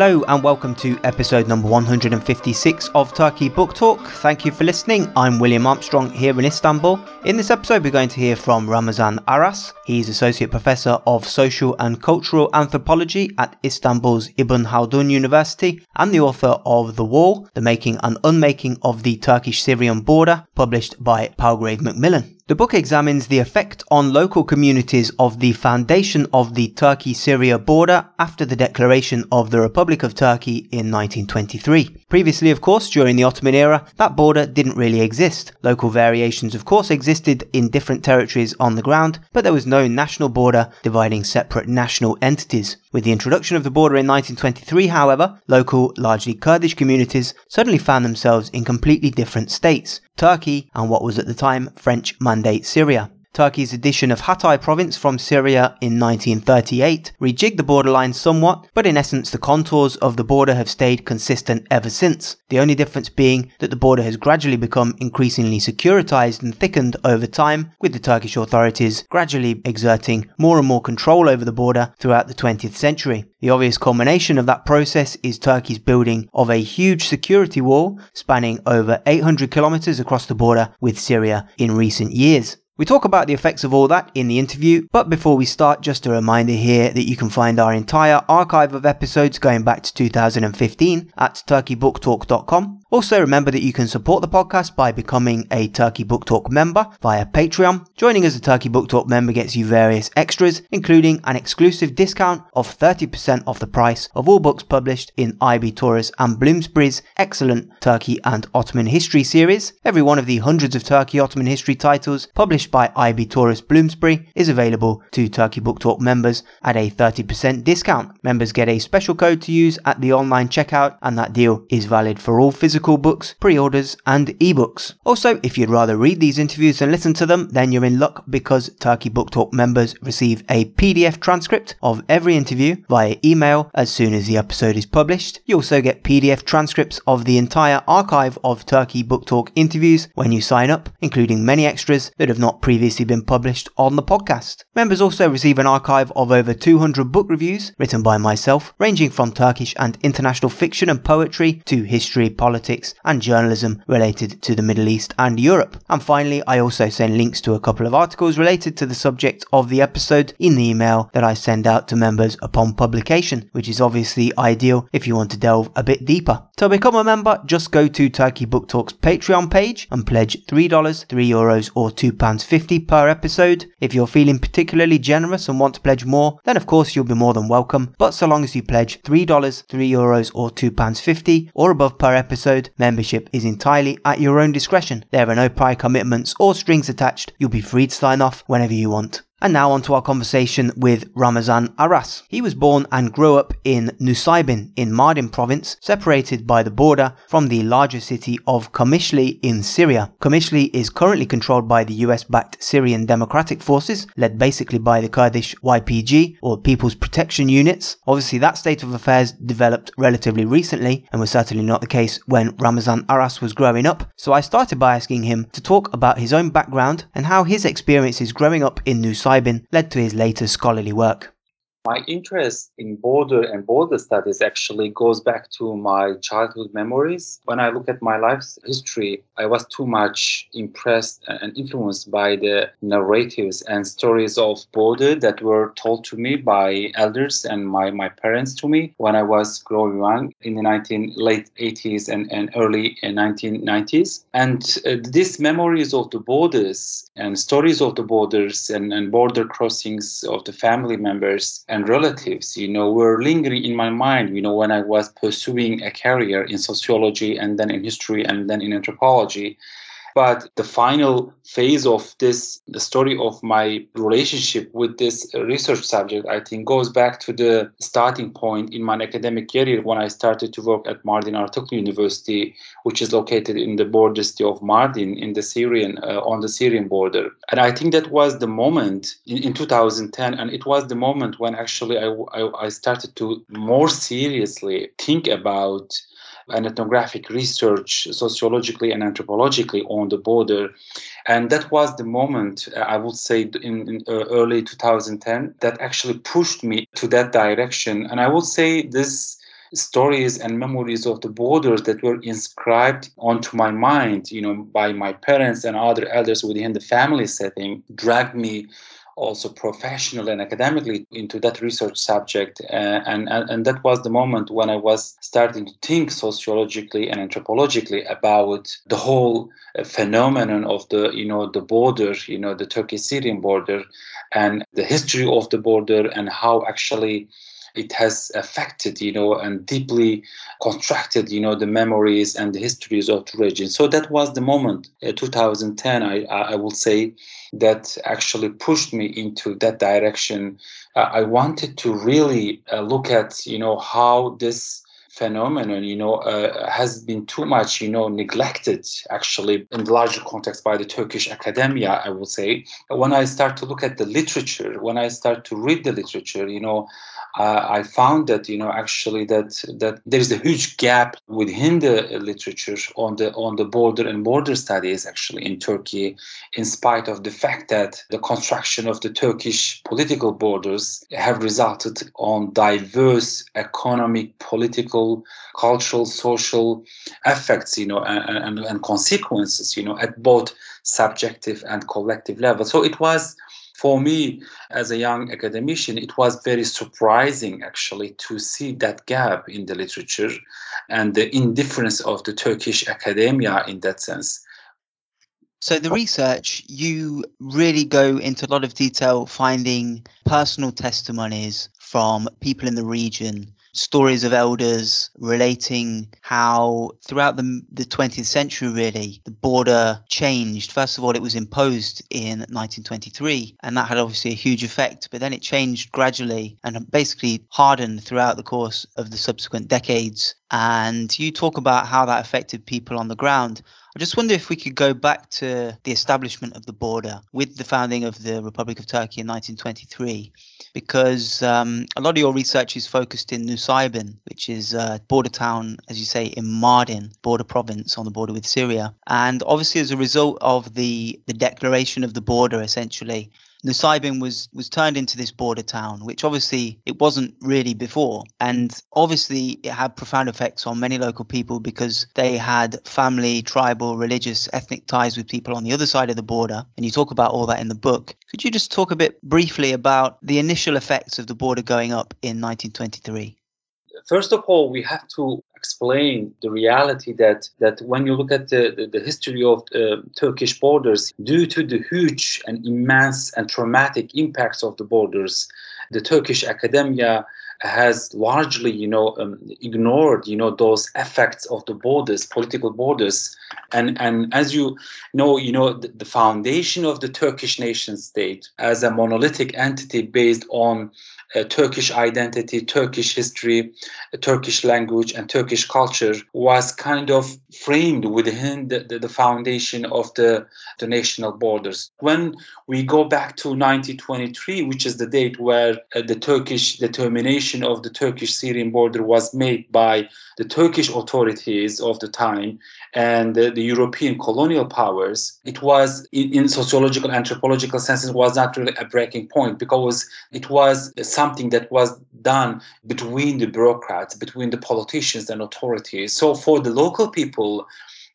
Hello and welcome to episode number 156 of Turkey Book Talk. Thank you for listening. I'm William Armstrong here in Istanbul. In this episode, we're going to hear from Ramazan Aras. He's Associate Professor of Social and Cultural Anthropology at Istanbul's Ibn Haldun University and the author of The Wall, The Making and Unmaking of the Turkish Syrian Border, published by Palgrave Macmillan. The book examines the effect on local communities of the foundation of the Turkey Syria border after the declaration of the Republic of Turkey in 1923. Previously, of course, during the Ottoman era, that border didn't really exist. Local variations, of course, existed in different territories on the ground, but there was no national border dividing separate national entities. With the introduction of the border in 1923, however, local, largely Kurdish communities suddenly found themselves in completely different states Turkey and what was at the time French Mandate Syria. Turkey's addition of Hatay province from Syria in 1938 rejigged the borderline somewhat, but in essence the contours of the border have stayed consistent ever since. The only difference being that the border has gradually become increasingly securitized and thickened over time, with the Turkish authorities gradually exerting more and more control over the border throughout the 20th century. The obvious culmination of that process is Turkey's building of a huge security wall spanning over 800 kilometers across the border with Syria in recent years. We talk about the effects of all that in the interview, but before we start, just a reminder here that you can find our entire archive of episodes going back to 2015 at turkeybooktalk.com. Also, remember that you can support the podcast by becoming a Turkey Book Talk member via Patreon. Joining as a Turkey Book Talk member gets you various extras, including an exclusive discount of 30% off the price of all books published in IB Tauris and Bloomsbury's excellent Turkey and Ottoman history series. Every one of the hundreds of Turkey Ottoman history titles published by IB Tauris Bloomsbury is available to Turkey Book Talk members at a 30% discount. Members get a special code to use at the online checkout, and that deal is valid for all physical physical books, pre-orders, and ebooks. Also, if you'd rather read these interviews than listen to them, then you're in luck because Turkey Book Talk members receive a PDF transcript of every interview via email as soon as the episode is published. You also get PDF transcripts of the entire archive of Turkey Book Talk interviews when you sign up, including many extras that have not previously been published on the podcast. Members also receive an archive of over 200 book reviews written by myself, ranging from Turkish and international fiction and poetry to history, politics, politics and journalism related to the Middle East and Europe. And finally, I also send links to a couple of articles related to the subject of the episode in the email that I send out to members upon publication, which is obviously ideal if you want to delve a bit deeper. To become a member, just go to Turkey Book Talk's Patreon page and pledge $3, 3 euros or £2.50 per episode. If you're feeling particularly generous and want to pledge more, then of course you'll be more than welcome, but so long as you pledge $3, 3 euros or £2.50 or above per episode, episode, membership is entirely at your own discretion. There are no prior commitments or strings attached. You'll be free to sign off whenever you want. And now on to our conversation with Ramazan Aras. He was born and grew up in Nusaybin in Mardin province, separated by the border from the larger city of Qamishli in Syria. Qamishli is currently controlled by the US-backed Syrian Democratic Forces, led basically by the Kurdish YPG or People's Protection Units. Obviously that state of affairs developed relatively recently and was certainly not the case when Ramazan Aras was growing up. So I started by asking him to talk about his own background and how his experiences growing up in Nusaybin Seibin led to his later scholarly work. My interest in border and border studies actually goes back to my childhood memories. When I look at my life's history, I was too much impressed and influenced by the narratives and stories of border that were told to me by elders and my, my parents to me when I was growing young in the 19, late 80s and, and early 1990s. And uh, these memories of the borders and stories of the borders and, and border crossings of the family members and relatives, you know, were lingering in my mind, you know, when I was pursuing a career in sociology and then in history and then in anthropology. But the final phase of this, the story of my relationship with this research subject, I think goes back to the starting point in my academic career when I started to work at Mardin Artuklu University, which is located in the border city of Mardin in the Syrian, uh, on the Syrian border. And I think that was the moment in, in 2010, and it was the moment when actually I, I, I started to more seriously think about an ethnographic research sociologically and anthropologically on the border. And that was the moment, uh, I would say, in, in uh, early 2010, that actually pushed me to that direction. And I would say this stories and memories of the borders that were inscribed onto my mind, you know, by my parents and other elders within the family setting, dragged me also professionally and academically into that research subject. Uh, and, and, and that was the moment when I was starting to think sociologically and anthropologically about the whole uh, phenomenon of the, you know, the border, you know, the Turkey-Syrian border and the history of the border and how actually it has affected, you know, and deeply constructed, you know, the memories and the histories of the region. So that was the moment, uh, 2010, I, I will say, that actually pushed me into that direction. Uh, I wanted to really uh, look at, you know, how this phenomenon, you know, uh, has been too much, you know, neglected actually in the larger context by the Turkish academia, I would say. When I start to look at the literature, when I start to read the literature, you know, uh, I found that you know actually that that there is a huge gap within the literature on the on the border and border studies actually in Turkey, in spite of the fact that the construction of the Turkish political borders have resulted on diverse economic, political, cultural, social effects, you know, and, and, and consequences, you know, at both subjective and collective level. So it was for me as a young academician, it was very surprising actually to see that gap in the literature and the indifference of the Turkish academia in that sense. So, the research, you really go into a lot of detail finding personal testimonies from people in the region stories of elders relating how throughout the, the 20th century, really, the border changed. First of all, it was imposed in 1923, and that had obviously a huge effect, but then it changed gradually and basically hardened throughout the course of the subsequent decades. And you talk about how that affected people on the ground. I just wonder if we could go back to the establishment of the border with the founding of the Republic of Turkey in 1923, because um, a lot of your research is focused in Nusaybin, which is a border town, as you say, in Mardin, border province on the border with Syria. And obviously, as a result of the, the declaration of the border, essentially, Nusaybin was was turned into this border town, which obviously it wasn't really before, and obviously it had profound effects on many local people because they had family, tribal, religious, ethnic ties with people on the other side of the border, and you talk about all that in the book. Could you just talk a bit briefly about the initial effects of the border going up in 1923? First of all, we have to explain the reality that that when you look at the, the, the history of uh, Turkish borders, due to the huge and immense and traumatic impacts of the borders, the Turkish academia has largely, you know, um, ignored, you know, those effects of the borders, political borders, and and as you know, you know, the, the foundation of the Turkish nation state as a monolithic entity based on uh, Turkish identity, Turkish history, uh, Turkish language, and Turkish culture was kind of framed within the, the, the, foundation of the, the national borders. When we go back to 1923, which is the date where uh, the Turkish determination of the Turkish Syrian border was made by the Turkish authorities of the time and the, the European colonial powers, it was in, in sociological, anthropological senses, was not really a breaking point because it was something that was done between the bureaucrats, between the politicians and authorities. So for the local people,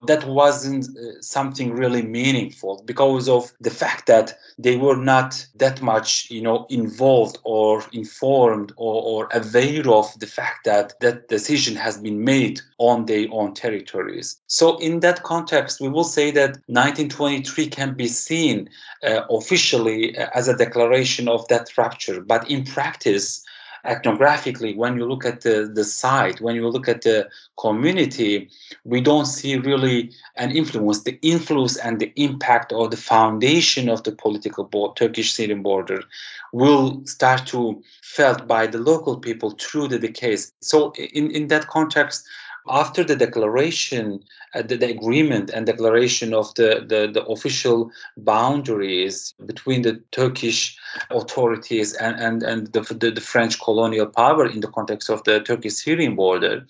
that wasn't uh, something really meaningful because of the fact that they were not that much you know involved or informed or, or aware of the fact that that decision has been made on their own territories. So in that context we will say that 1923 can be seen uh, officially uh, as a declaration of that rupture. But in practice ethnographically, when you look at the, the site, when you look at the community, we don't see really an influence. The influence and the impact or the foundation of the political board, Turkish Syrian border will start to felt by the local people through the decades. So in, in that context, after the declaration, uh, the, the, agreement and declaration of the, the, the, official boundaries between the Turkish authorities and, and, and the, the, the French colonial power in the context of the Turkish Syrian border,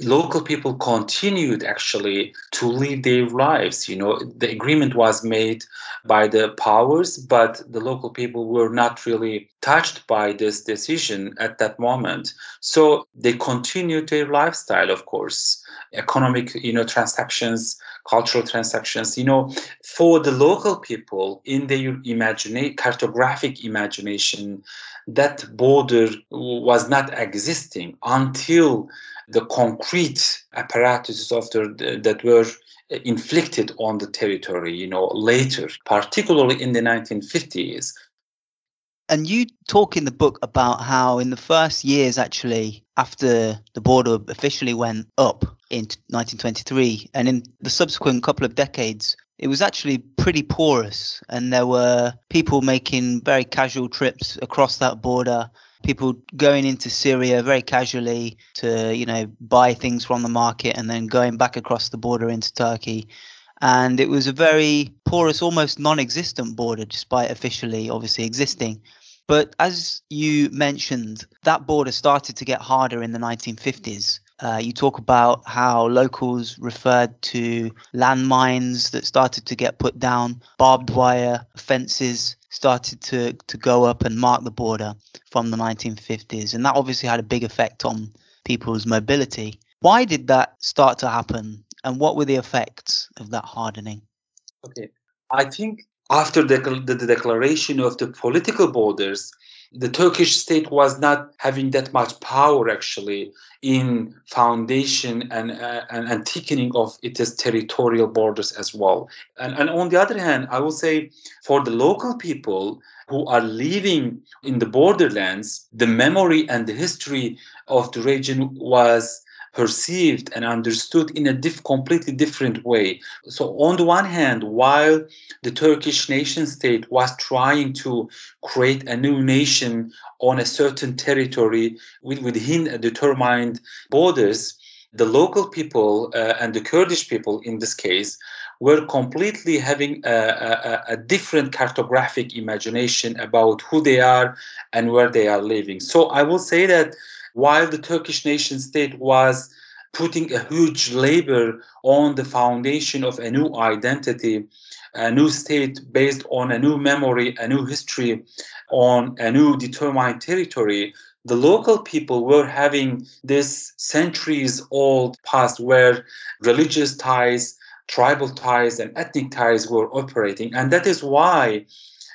local people continued actually to live their lives. You know, the agreement was made by the powers, but the local people were not really touched by this decision at that moment. So they continued their lifestyle, of course, economic, you know, transactions, cultural transactions. You know, for the local people in their imagination, cartographic imagination, that border was not existing until the concrete apparatuses of the, that were inflicted on the territory, you know, later, particularly in the 1950s. And you talk in the book about how in the first years, actually, after the border officially went up in 1923, and in the subsequent couple of decades, it was actually pretty porous, and there were people making very casual trips across that border people going into Syria very casually to, you know, buy things from the market and then going back across the border into Turkey. And it was a very porous, almost non existent border, despite officially obviously existing. But as you mentioned, that border started to get harder in the 1950s. Uh, you talk about how locals referred to landmines that started to get put down, barbed wire fences started to, to go up and mark the border from the 1950s. And that obviously had a big effect on people's mobility. Why did that start to happen? And what were the effects of that hardening? Okay. I think after the, the, the declaration of the political borders, the Turkish state was not having that much power actually in foundation and, uh, and, and thickening of its territorial borders as well. And, and on the other hand, I will say for the local people who are living in the borderlands, the memory and the history of the region was perceived and understood in a diff- completely different way. So, on the one hand, while the Turkish nation state was trying to create a new nation on a certain territory with, within determined borders, the local people uh, and the Kurdish people in this case were completely having a, a, a, different cartographic imagination about who they are and where they are living. So I will say that while the Turkish nation state was putting a huge labor on the foundation of a new identity, a new state based on a new memory, a new history, on a new determined territory, the local people were having this centuries old past where religious ties, tribal ties, and ethnic ties were operating. And that is why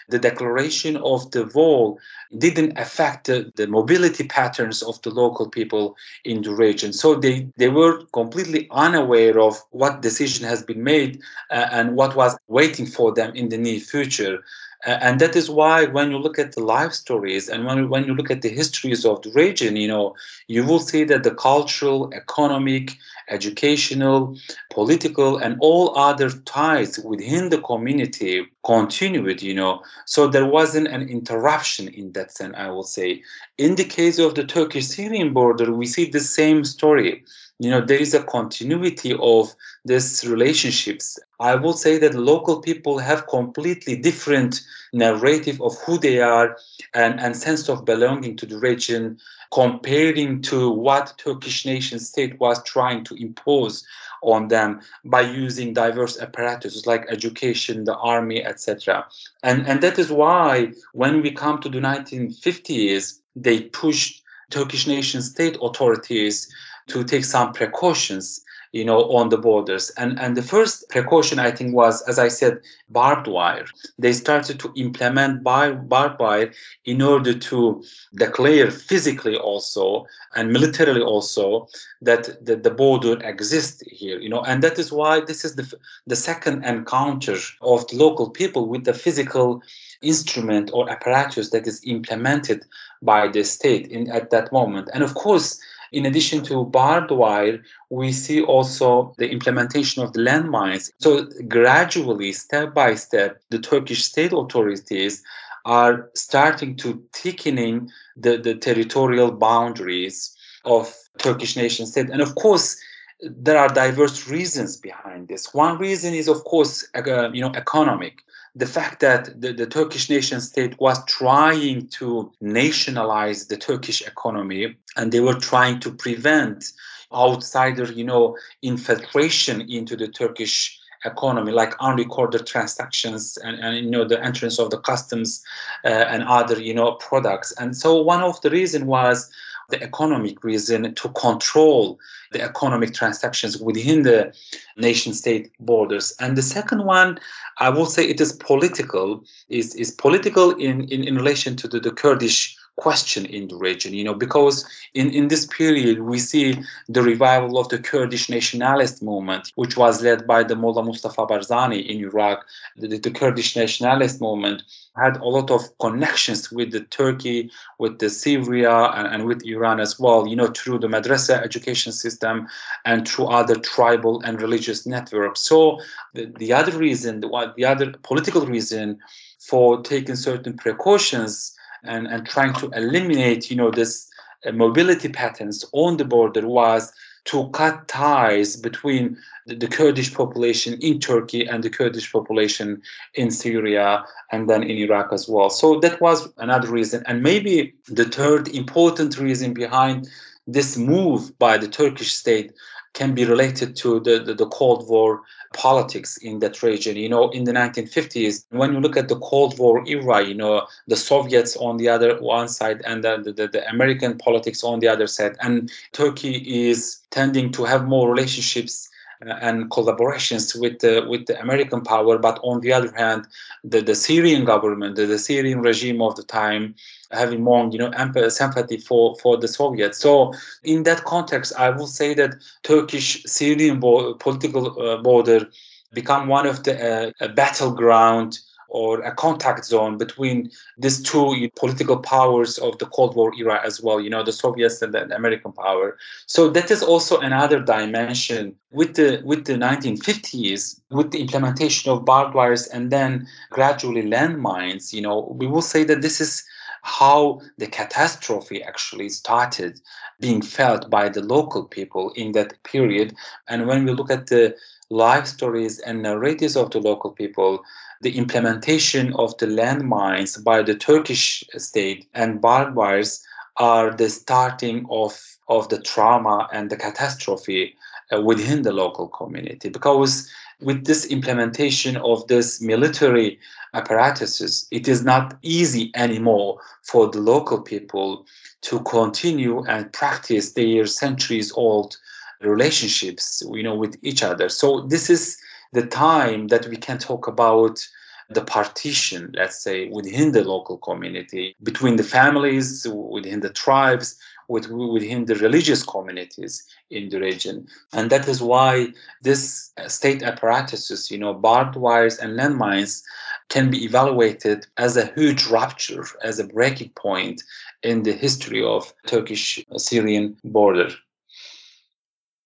the declaration of the wall didn't affect the, the, mobility patterns of the local people in the region. So they, they were completely unaware of what decision has been made uh, and what was waiting for them in the near future. And that is why when you look at the life stories and when, when you look at the histories of the region, you know, you will see that the cultural, economic, educational, political, and all other ties within the community continued, you know. So there wasn't an interruption in that sense, I will say. In the case of the Turkish Syrian border, we see the same story. You know there is a continuity of these relationships. I will say that local people have completely different narrative of who they are and, and sense of belonging to the region comparing to what turkish nation state was trying to impose on them by using diverse apparatuses like education the army etc and and that is why when we come to the 1950s they pushed turkish nation state authorities to take some precautions you know on the borders. And and the first precaution i think was as i said barbed wire. They started to implement bar- barbed wire in order to declare physically also and militarily also that the, the border exists here you know. And that is why this is the the second encounter of the local people with the physical instrument or apparatus that is implemented by the state in at that moment. And of course in addition to barbed wire, we see also the implementation of the landmines. So gradually, step by step, the Turkish state authorities are starting to thickening the, the territorial boundaries of Turkish nation state. And of course, there are diverse reasons behind this. One reason is, of course, uh, you know, economic the fact that the, the, Turkish nation state was trying to nationalize the Turkish economy and they were trying to prevent outsider, you know, infiltration into the Turkish economy, like unrecorded transactions and, and you know the entrance of the customs uh, and other you know products. And so one of the reason was the economic reason to control the economic transactions within the nation state borders. And the second one, I will say it is political, is, is political in, in, in relation to the, the Kurdish question in the region, you know, because in, in this period we see the revival of the Kurdish nationalist movement, which was led by the Mullah Mustafa Barzani in Iraq. The, the Kurdish nationalist movement had a lot of connections with the Turkey, with the Syria, and, and with Iran as well, you know, through the madrasa education system and through other tribal and religious networks. So the, the other reason, the, the other political reason for taking certain precautions and, and trying to eliminate, you know, this uh, mobility patterns on the border was to cut ties between the, the, Kurdish population in Turkey and the Kurdish population in Syria and then in Iraq as well. So that was another reason. And maybe the third important reason behind this move by the Turkish state can be related to the, the, the, Cold War politics in that region. You know, in the 1950s, when you look at the Cold War era, you know, the Soviets on the other one side and the, the, the American politics on the other side. And Turkey is tending to have more relationships uh, and collaborations with the with the American power, but on the other hand, the, the Syrian government, the, the Syrian regime of the time, having more you know sympathy for for the Soviets. So in that context, I will say that Turkish Syrian bo- political uh, border become one of the uh, battleground or a contact zone between these two political powers of the Cold War era as well, you know, the Soviets and the American power. So that is also another dimension with the with the 1950s, with the implementation of barbed wires and then gradually landmines, you know, we will say that this is how the catastrophe actually started being felt by the local people in that period. And when we look at the life stories and narratives of the local people, the implementation of the landmines by the Turkish state and barbed wires are the starting of, of the trauma and the catastrophe uh, within the local community. Because with this implementation of this military apparatuses, it is not easy anymore for the local people to continue and practice their centuries old relationships you know with each other so this is the time that we can talk about the partition, let's say, within the local community, between the families, within the tribes, with, within the religious communities in the region. And that is why this state apparatuses, you know, barbed wires and landmines can be evaluated as a huge rupture, as a breaking point in the history of Turkish-Syrian border.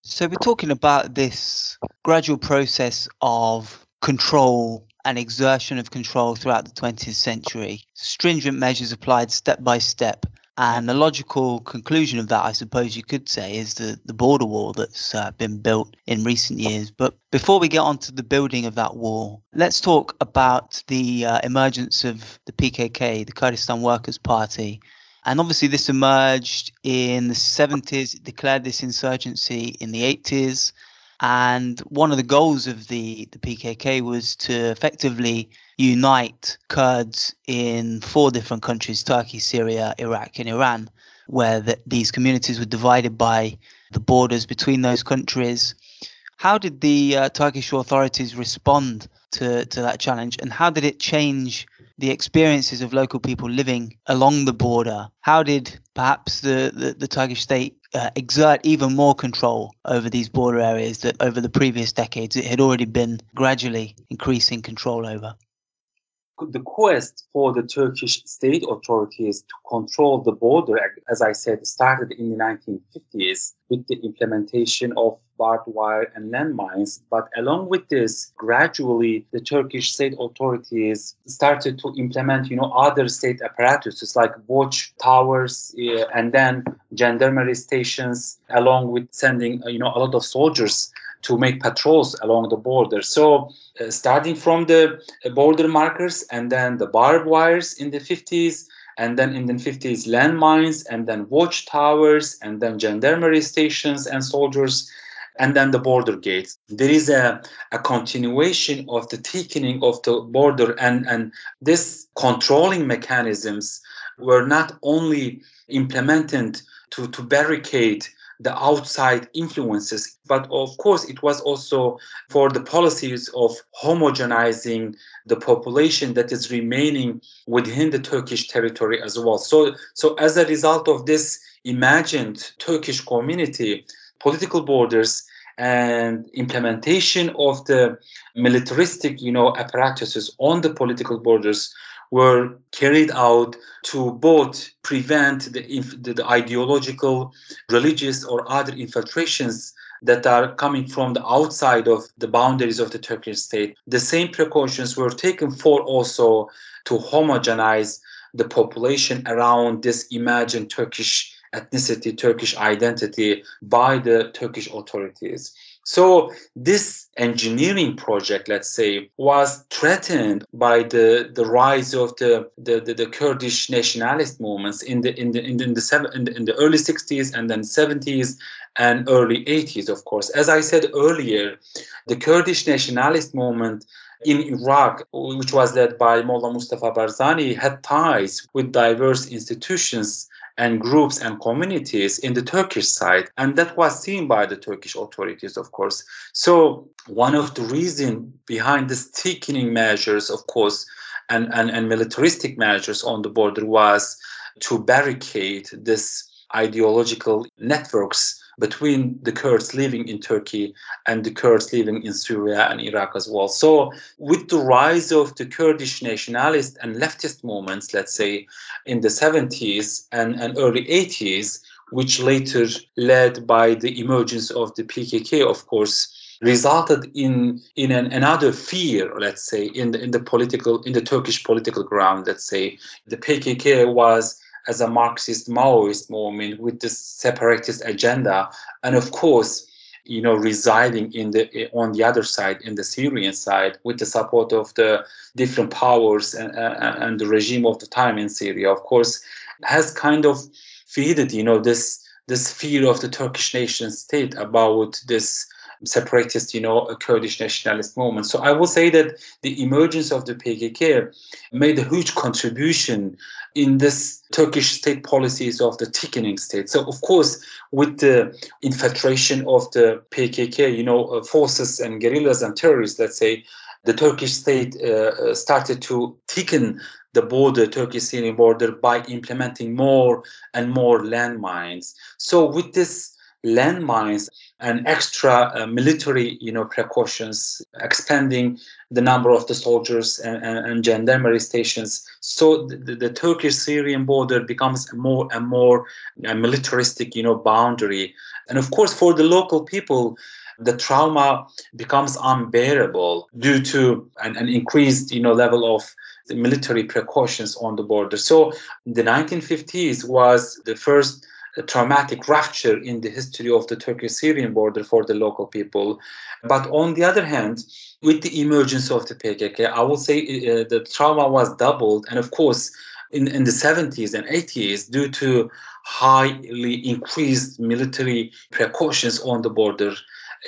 So we're talking about this gradual process of control and exertion of control throughout the 20th century, stringent measures applied step by step. And the logical conclusion of that, I suppose you could say, is the, the border wall that's uh, been built in recent years. But before we get on to the building of that wall, let's talk about the uh, emergence of the PKK, the Kurdistan Workers' Party, and obviously, this emerged in the 70s, it declared this insurgency in the 80s. And one of the goals of the, the PKK was to effectively unite Kurds in four different countries Turkey, Syria, Iraq, and Iran, where the, these communities were divided by the borders between those countries. How did the uh, Turkish authorities respond to, to that challenge, and how did it change the experiences of local people living along the border. How did perhaps the, the, the Turkish state uh, exert even more control over these border areas that over the previous decades it had already been gradually increasing control over? the quest for the Turkish state authorities to control the border, as I said, started in the 1950s with the implementation of barbed wire and landmines. But along with this, gradually the Turkish state authorities started to implement, you know, other state apparatuses like watch towers uh, and then gendarmerie stations, along with sending, uh, you know, a lot of soldiers to make patrols along the border. So, uh, starting from the border markers and then the barbed wires in the 50s, and then in the 50s, landmines, and then watchtowers, and then gendarmerie stations and soldiers and then the border gates. There is a, a continuation of the thickening of the border, and, and this controlling mechanisms were not only implemented to, to barricade the outside influences. But of course, it was also for the policies of homogenizing the population that is remaining within the Turkish territory as well. So, so as a result of this imagined Turkish community, political borders and implementation of the militaristic, you know, apparatuses on the political borders were carried out to both prevent the, the, the ideological, religious, or other infiltrations that are coming from the outside of the boundaries of the Turkish state. The same precautions were taken for also to homogenize the population around this imagined Turkish ethnicity, Turkish identity by the Turkish authorities. So this engineering project, let's say, was threatened by the, the rise of the, the, the, the Kurdish nationalist movements in the in the in the, in the, seven, in the in the early 60s and then 70s and early 80s, of course. As I said earlier, the Kurdish nationalist movement in Iraq, which was led by Mullah Mustafa Barzani, had ties with diverse institutions and groups and communities in the Turkish side. And that was seen by the Turkish authorities, of course. So one of the reasons behind the thickening measures, of course, and, and, and militaristic measures on the border was to barricade this ideological networks between the Kurds living in Turkey and the Kurds living in Syria and Iraq as well. So, with the rise of the Kurdish nationalist and leftist movements, let's say in the 70s and, and early 80s, which later led by the emergence of the PKK, of course, resulted in in an, another fear let's say in the in the political in the turkish political ground let's say the pkk was as a Marxist Maoist movement with this separatist agenda, and of course, you know, residing in the on the other side, in the Syrian side, with the support of the different powers and, and the regime of the time in Syria, of course, has kind of feeded, you know, this this fear of the Turkish nation state about this separatist, you know, a Kurdish nationalist movement. So I will say that the emergence of the PKK made a huge contribution in this Turkish state policies of the thickening state. So of course, with the infiltration of the PKK, you know, uh, forces and guerrillas and terrorists, let's say, the Turkish state uh, uh started to thicken the border, Turkish-Syrian border, by implementing more and more landmines. So with this landmines and extra uh, military you know precautions expanding the number of the soldiers and, and, and gendarmerie stations. So the, the, turkish syrian border becomes more and more militaristic you know boundary. And of course for the local people the trauma becomes unbearable due to an, an increased you know level of military precautions on the border. So the 1950s was the first traumatic rupture in the history of the Turkish-Syrian border for the local people. But on the other hand, with the emergence of the PKK, I will say uh, the trauma was doubled. And of course, in, in the 70s and 80s, due to highly increased military precautions on the border,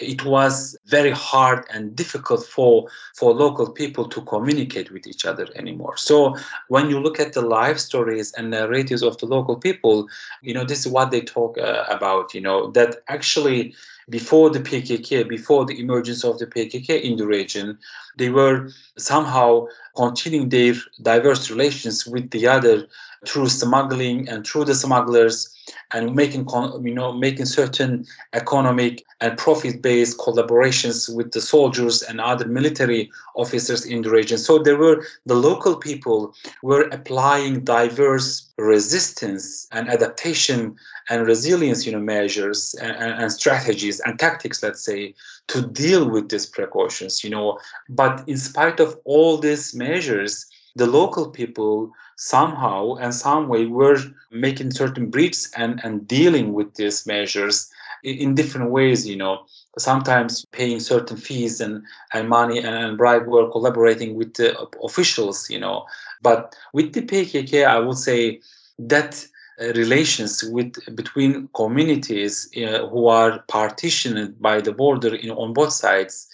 it was very hard and difficult for for local people to communicate with each other anymore. So when you look at the life stories and narratives of the local people you know this is what they talk uh, about you know that actually before the PKK, before the emergence of the PKK in the region, they were somehow continuing their diverse relations with the other through smuggling and through the smugglers and making you know making certain economic and profit-based collaborations with the soldiers and other military officers in the region. So there were the local people were applying diverse resistance and adaptation and resilience you know measures and, and strategies and tactics let's say to deal with these precautions you know. But in spite of all these measures the local people somehow and some way were making certain breaches and, and dealing with these measures in, in different ways, you know, sometimes paying certain fees and, and money and, and bribe were collaborating with the officials, you know. But with the PKK, I would say that uh, relations with between communities uh, who are partitioned by the border on both sides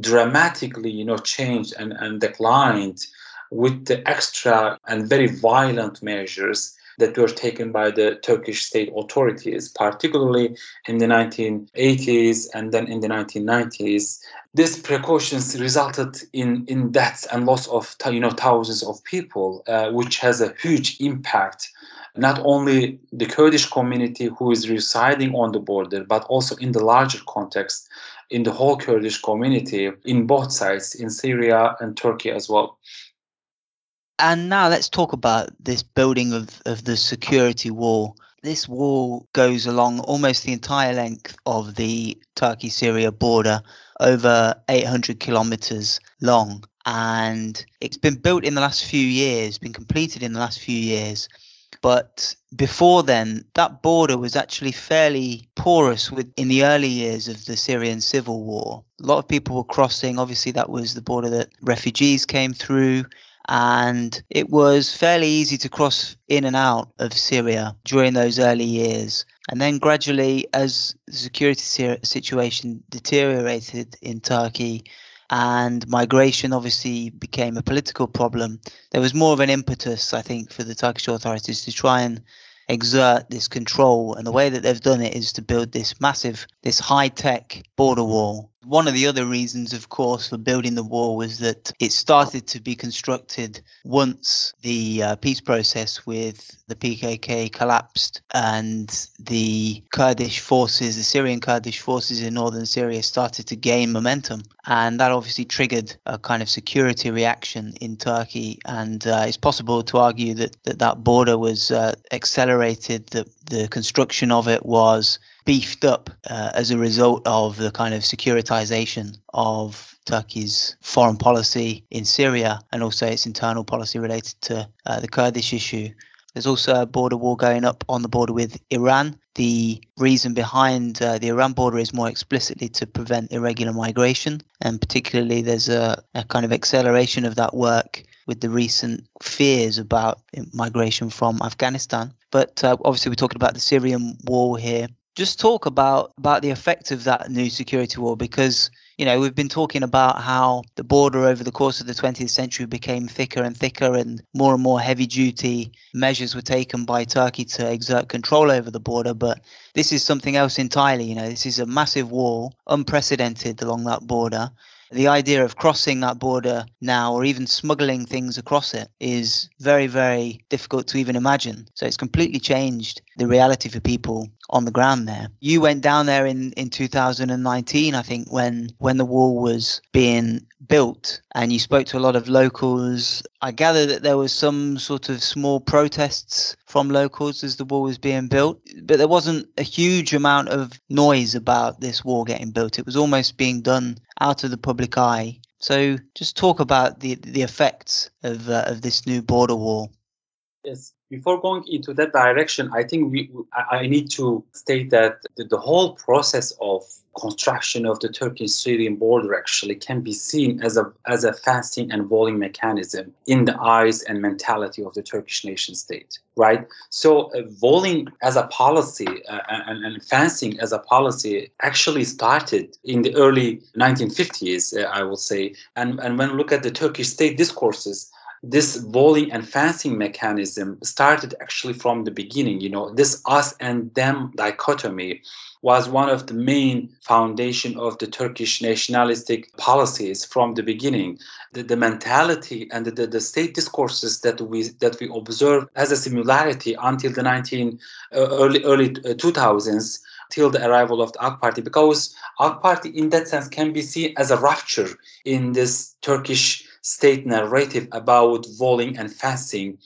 dramatically you know changed and, and declined with the extra and very violent measures that were taken by the Turkish state authorities, particularly in the 1980s and then in the 1990s. These precautions resulted in, in deaths and loss of you know thousands of people, uh, which has a huge impact not only the Kurdish community who is residing on the border, but also in the larger context, in the whole Kurdish community, in both sides, in Syria and Turkey as well. And now let's talk about this building of, of the security wall. This wall goes along almost the entire length of the Turkey Syria border, over 800 kilometers long. And it's been built in the last few years, been completed in the last few years. But before then, that border was actually fairly porous with, in the early years of the Syrian civil war. A lot of people were crossing. Obviously, that was the border that refugees came through and it was fairly easy to cross in and out of Syria during those early years. And then gradually, as the security situation deteriorated in Turkey and migration obviously became a political problem, there was more of an impetus, I think, for the Turkish authorities to try and exert this control. And the way that they've done it is to build this massive, this high tech border wall one of the other reasons, of course, for building the wall was that it started to be constructed once the uh, peace process with the PKK collapsed and the Kurdish forces, the Syrian Kurdish forces in northern Syria, started to gain momentum. And that obviously triggered a kind of security reaction in Turkey. And uh, it's possible to argue that that, that border was uh, accelerated, that the construction of it was beefed up uh, as a result of the kind of securitization of Turkey's foreign policy in Syria and also its internal policy related to uh, the Kurdish issue. There's also a border war going up on the border with Iran. The reason behind uh, the Iran border is more explicitly to prevent irregular migration, and particularly there's a, a kind of acceleration of that work with the recent fears about migration from Afghanistan. But uh, obviously, we're talking about the Syrian war here just talk about about the effect of that new security war because you know we've been talking about how the border over the course of the 20th century became thicker and thicker and more and more heavy duty measures were taken by Turkey to exert control over the border but this is something else entirely you know this is a massive wall unprecedented along that border the idea of crossing that border now or even smuggling things across it is very, very difficult to even imagine. So it's completely changed the reality for people on the ground there. You went down there in, in 2019, I think, when when the wall was being built, and you spoke to a lot of locals. I gather that there was some sort of small protests from locals as the wall was being built, but there wasn't a huge amount of noise about this wall getting built. It was almost being done out of the public eye. So, just talk about the the effects of uh, of this new border wall. Yes, before going into that direction, I think we I need to state that the, whole process of construction of the Turkish-Syrian border actually can be seen as a as a fencing and walling mechanism in the eyes and mentality of the Turkish nation state, right? So uh, walling as a policy uh, and, and, fencing as a policy actually started in the early 1950s, uh, I will say. And and when we look at the Turkish state discourses, this walling and fencing mechanism started actually from the beginning. You know, this us and them dichotomy was one of the main foundation of the Turkish nationalistic policies from the beginning. The, the mentality and the, the, state discourses that we that we observe as a similarity until the 19 uh, early early 2000s uh, till the arrival of the AK Party because AK Party in that sense can be seen as a rupture in this Turkish state narrative about walling and fasting.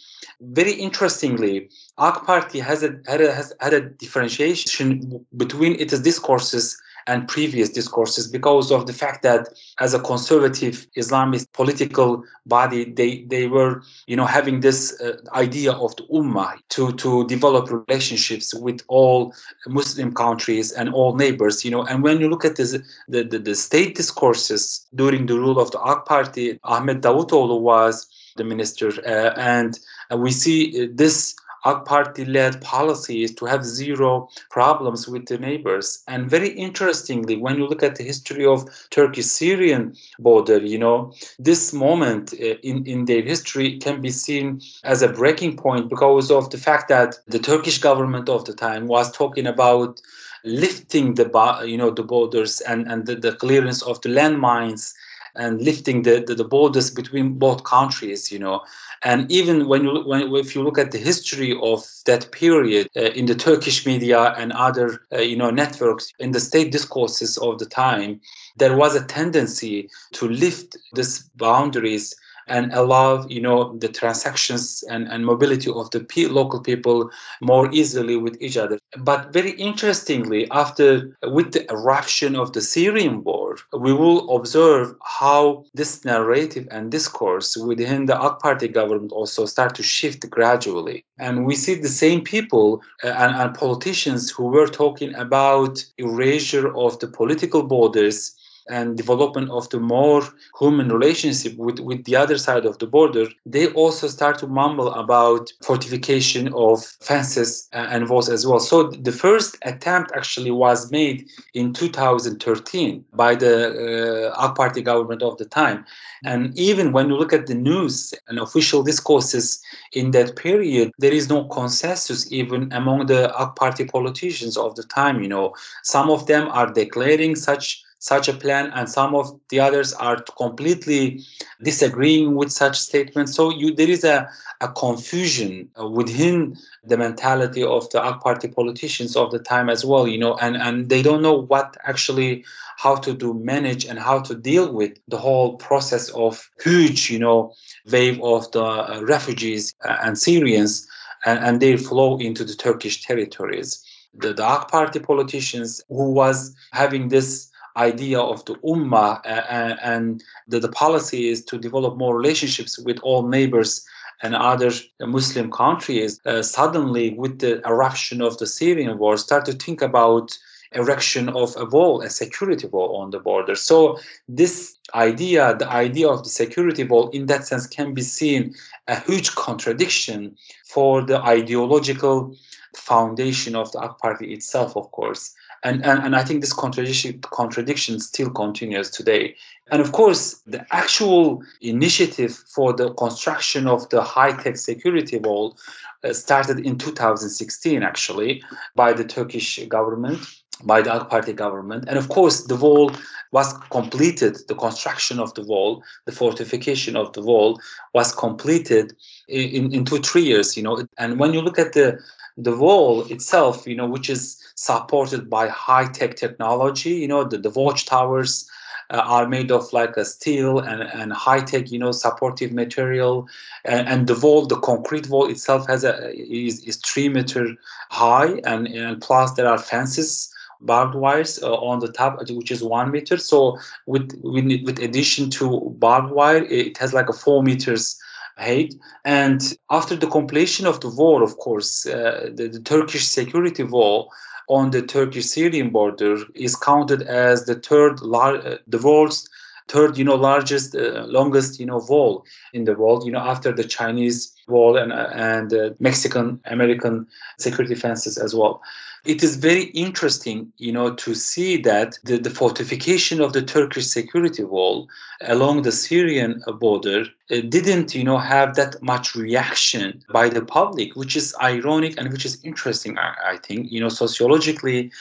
Very interestingly, AK Party has a, had a, has had a differentiation between its discourses and previous discourses because of the fact that as a conservative Islamist political body, they, they were, you know, having this uh, idea of the ummah to, to develop relationships with all Muslim countries and all neighbors, you know. And when you look at this, the, the, the state discourses during the rule of the AK Party, Ahmet Davutoğlu was the minister, uh, and we see this AK Party led policies to have zero problems with the neighbors. And very interestingly, when you look at the history of Turkish Syrian border, you know, this moment uh, in, in their history can be seen as a breaking point because of the fact that the Turkish government of the time was talking about lifting the you know the borders and and the, the clearance of the landmines and lifting the, the, the, borders between both countries you know. And even when you when if you look at the history of that period uh, in the turkish media and other uh, you know networks in the state discourses of the time there was a tendency to lift these boundaries and allow you know the transactions and, and mobility of the p- local people more easily with each other. But very interestingly after with the eruption of the syrian war we will observe how this narrative and discourse within the AK party government also start to shift gradually. And we see the same people uh, and, and politicians who were talking about erasure of the political borders and development of the more human relationship with, with the other side of the border, they also start to mumble about fortification of fences and walls as well. So the first attempt actually was made in 2013 by the uh, AK Party government of the time. And even when you look at the news and official discourses in that period, there is no consensus even among the AK Party politicians of the time. You know, some of them are declaring such such a plan and some of the others are completely disagreeing with such statements. So you there is a, a confusion within the mentality of the AK party politicians of the time as well you know and and they don't know what actually how to do manage and how to deal with the whole process of huge you know wave of the uh, refugees and Syrians and, and their flow into the Turkish territories. The, the AK party politicians who was having this idea of the ummah uh, and the, the policy is to develop more relationships with all neighbors and other Muslim countries, uh, suddenly with the eruption of the Syrian war, start to think about erection of a wall, a security wall on the border. So this idea, the idea of the security wall, in that sense, can be seen a huge contradiction for the ideological foundation of the AK Party itself, of course and, and, and I think this contradiction contradiction still continues today. And of course, the actual initiative for the construction of the high-tech security wall uh, started in 2016, actually, by the Turkish government, by the AK Party government. And of course, the wall was completed, the construction of the wall, the fortification of the wall was completed in, in two, three years, you know. And when you look at the the wall itself, you know, which is supported by high tech technology. You know, the, the watchtowers uh, are made of like a steel and, and high tech, you know, supportive material. And, and the wall, the concrete wall itself has a is, is three meter high, and, and plus there are fences barbed wires uh, on the top which is one meter. So with with, with addition to barbed wire it has like a four meters height. And after the completion of the wall of course uh, the, the turkish security wall on the Turkish-Syrian border is counted as the third, lar- uh, the world's third, you know, largest, uh, longest, you know, wall in the world. You know, after the Chinese wall and uh, and uh, Mexican American security fences as well. It is very interesting, you know, to see that the, the fortification of the Turkish security wall along the Syrian border uh, didn't, you know, have that much reaction by the public, which is ironic and which is interesting, I, I think. You know, sociologically,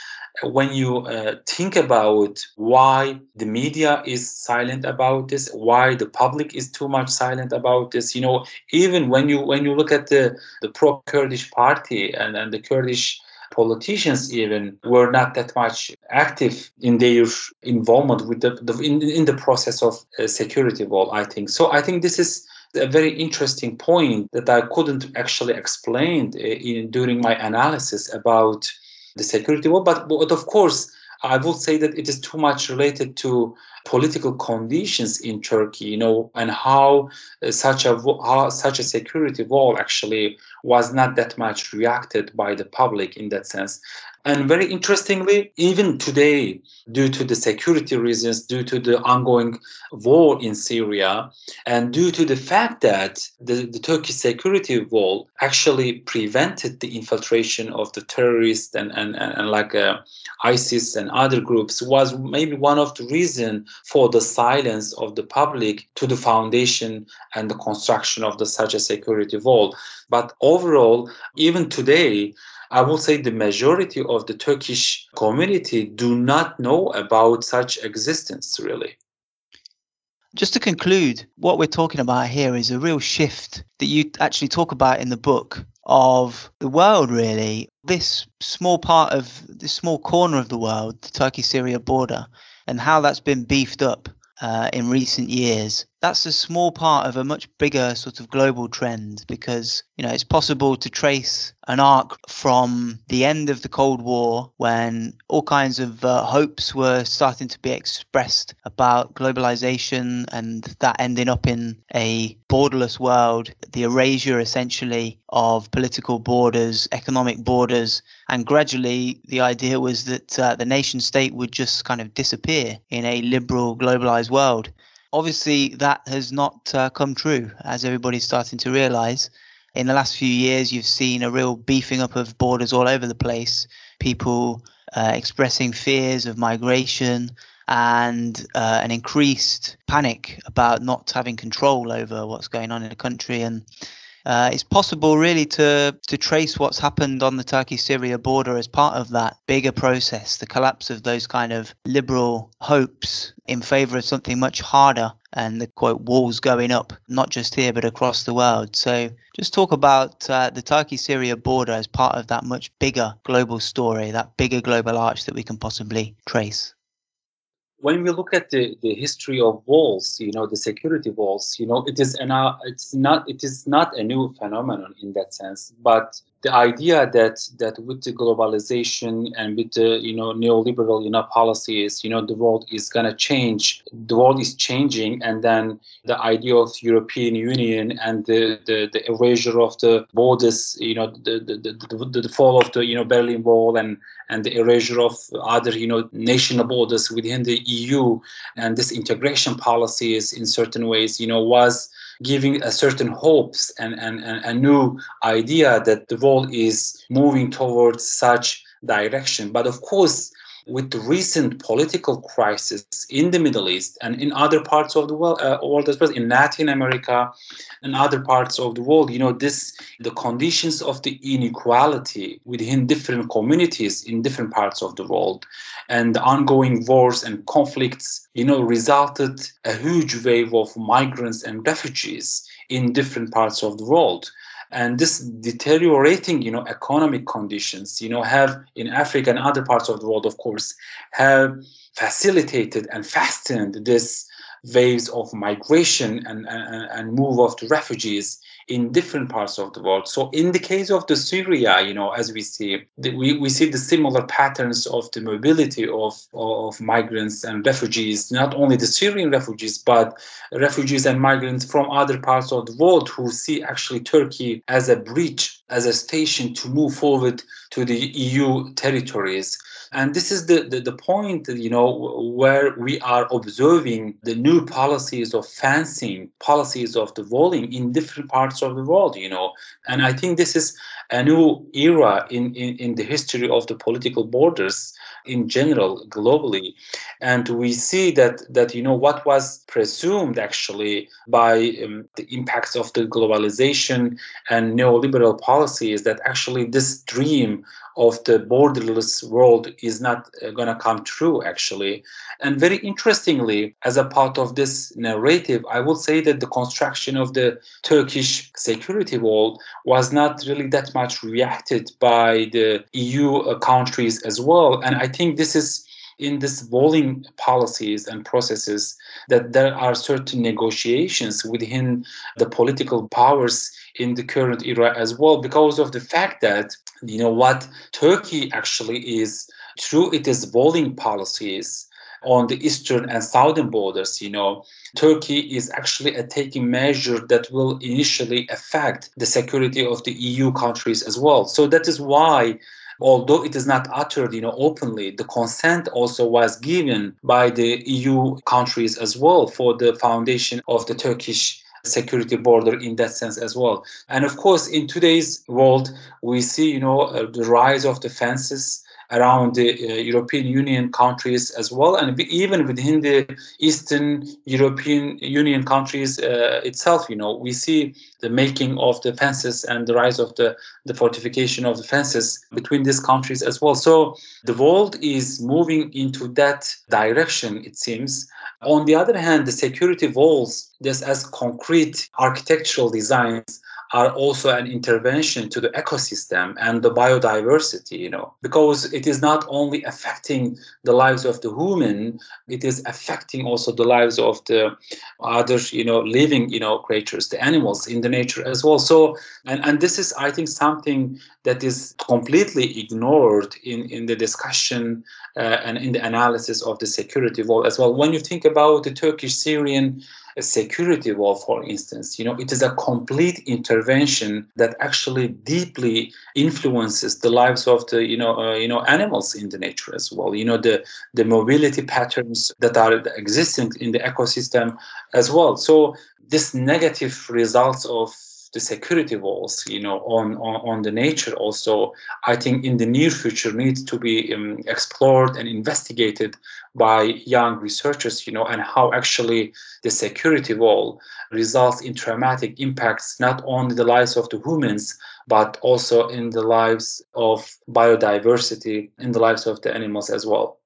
when you uh, think about why the media is silent about this why the public is too much silent about this you know even when you when you look at the the pro kurdish party and, and the kurdish politicians even were not that much active in their involvement with the, the in, in the process of uh, security wall i think. So i think this is a very interesting point that i couldn't actually explain uh, in, during my analysis about the security war. But, but of course, I would say that it is too much related to political conditions in Turkey, you know, and how uh, such a how such a security wall actually was not that much reacted by the public in that sense. And very interestingly, even today, due to the security reasons, due to the ongoing war in Syria, and due to the fact that the, the Turkish security wall actually prevented the infiltration of the terrorists and, and, and, and like uh, ISIS and other groups, was maybe one of the reasons for the silence of the public to the foundation and the construction of the such a security wall. But overall, even today, I will say the majority of the Turkish community do not know about such existence, really. Just to conclude, what we're talking about here is a real shift that you actually talk about in the book of the world, really. This small part of this small corner of the world, the Turkey Syria border, and how that's been beefed up uh, in recent years. That's a small part of a much bigger sort of global trend because you know it's possible to trace an arc from the end of the Cold War when all kinds of uh, hopes were starting to be expressed about globalization and that ending up in a borderless world, the erasure essentially of political borders, economic borders, and gradually the idea was that uh, the nation state would just kind of disappear in a liberal globalized world. Obviously, that has not uh, come true, as everybody's starting to realize. In the last few years, you've seen a real beefing up of borders all over the place, people uh, expressing fears of migration and uh, an increased panic about not having control over what's going on in the country. And uh, it's possible, really, to to trace what's happened on the Turkey-Syria border as part of that bigger process, the collapse of those kind of liberal hopes in favour of something much harder, and the quote walls going up, not just here but across the world. So, just talk about uh, the Turkey-Syria border as part of that much bigger global story, that bigger global arch that we can possibly trace when we look at the, the history of walls, you know, the security walls, you know, it is an, uh, it's not it is not a new phenomenon in that sense. But the idea that that with the globalization and with the you know neoliberal you know policies, you know, the world is gonna change. The world is changing, and then the idea of European Union and the the, the erasure of the borders, you know, the the, the the the fall of the you know Berlin Wall and and the erasure of other you know national borders within the EU and this integration policies in certain ways you know was giving a certain hopes and, and, and a new idea that the world is moving towards such direction. But of course with the recent political crisis in the Middle East and in other parts of the world, uh, world as well, in Latin America and other parts of the world, you know, this the conditions of the inequality within different communities in different parts of the world, and the ongoing wars and conflicts, you know, resulted a huge wave of migrants and refugees in different parts of the world and this deteriorating you know economic conditions you know have in africa and other parts of the world of course have facilitated and fastened this waves of migration and, and, and move of the refugees in different parts of the world. So in the case of the Syria, you know, as we see, the, we, we see the similar patterns of the mobility of, of migrants and refugees, not only the Syrian refugees, but refugees and migrants from other parts of the world who see actually Turkey as a bridge, as a station to move forward to the EU territories. And this is the, the, the point, you know, where we are observing the new policies of fencing, policies of the walling in different parts of the world, you know. And I think this is a new era in, in, in the history of the political borders in general globally. And we see that that you know what was presumed actually by um, the impacts of the globalization and neoliberal policies that actually this dream of the borderless world is not uh, going to come true actually. And very interestingly as a part of this narrative i would say that the construction of the turkish security wall was not really that much reacted by the eu uh, countries as well. And i think this is in this walling policies and processes that there are certain negotiations within the political powers in the current era as well because of the fact that you know what turkey actually is through its walling policies on the eastern and southern borders you know turkey is actually taking measure that will initially affect the security of the eu countries as well. So that is why although it is not uttered, you know, openly, the consent also was given by the EU countries as well for the foundation of the Turkish security border in that sense as well. And of course, in today's world, we see, you know, uh, the rise of the fences around the uh, European Union countries as well, and even within the Eastern European Union countries uh, itself, you know, we see the making of the fences and the rise of the, the fortification of the fences between these countries as well. So the world is moving into that direction, it seems. On the other hand, the security walls, just as concrete architectural designs, are also an intervention to the ecosystem and the biodiversity you know because it is not only affecting the lives of the human it is affecting also the lives of the other you know living you know creatures the animals in the nature as well. So and and this is i think something that is completely ignored in in the discussion and in the analysis of the security wall as well when you think about the turkish syrian security wall, for instance, you know, it is a complete intervention that actually deeply influences the lives of the, you know, uh, you know, animals in the nature as well. You know, the the mobility patterns that are existing in the ecosystem as well. So this negative results of the security walls, you know, on, on, on the nature also, I think in the near future needs to be um, explored and investigated by young researchers, you know, and how actually the security wall results in traumatic impacts, not only the lives of the humans, but also in the lives of biodiversity, in the lives of the animals as well.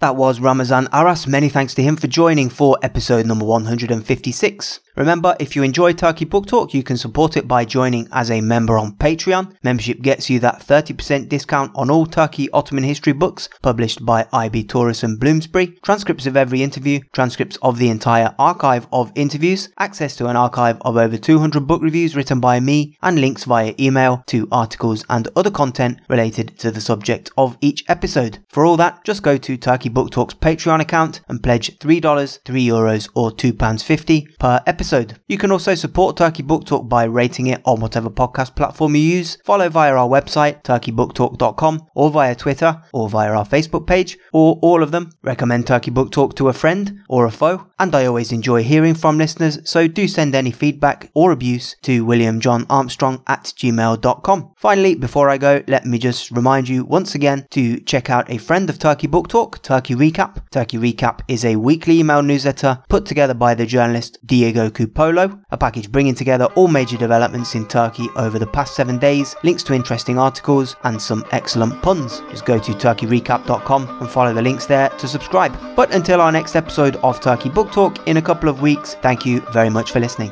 That was Ramazan Aras. Many thanks to him for joining for episode number 156. Remember, if you enjoy Turkey Book Talk, you can support it by joining as a member on Patreon. Membership gets you that 30% discount on all Turkey Ottoman history books published by IB Tauris and Bloomsbury, transcripts of every interview, transcripts of the entire archive of interviews, access to an archive of over 200 book reviews written by me, and links via email to articles and other content related to the subject of each episode. For all that, just go to Turkey Book Talk's Patreon account and pledge $3, 3 euros, or £2.50 per episode episode. You can also support Turkey Book Talk by rating it on whatever podcast platform you use, follow via our website, turkeybooktalk.com, or via Twitter, or via our Facebook page, or all of them. Recommend Turkey Book Talk to a friend or a foe, and I always enjoy hearing from listeners, so do send any feedback or abuse to williamjohnarmstrong at gmail.com. Finally, before I go, let me just remind you once again to check out a friend of Turkey Book Talk, Turkey Recap. Turkey Recap is a weekly email newsletter put together by the journalist Diego Cupolo, a package bringing together all major developments in Turkey over the past seven days, links to interesting articles, and some excellent puns. Just go to turkeyrecap.com and follow the links there to subscribe. But until our next episode of Turkey Book Talk in a couple of weeks, thank you very much for listening.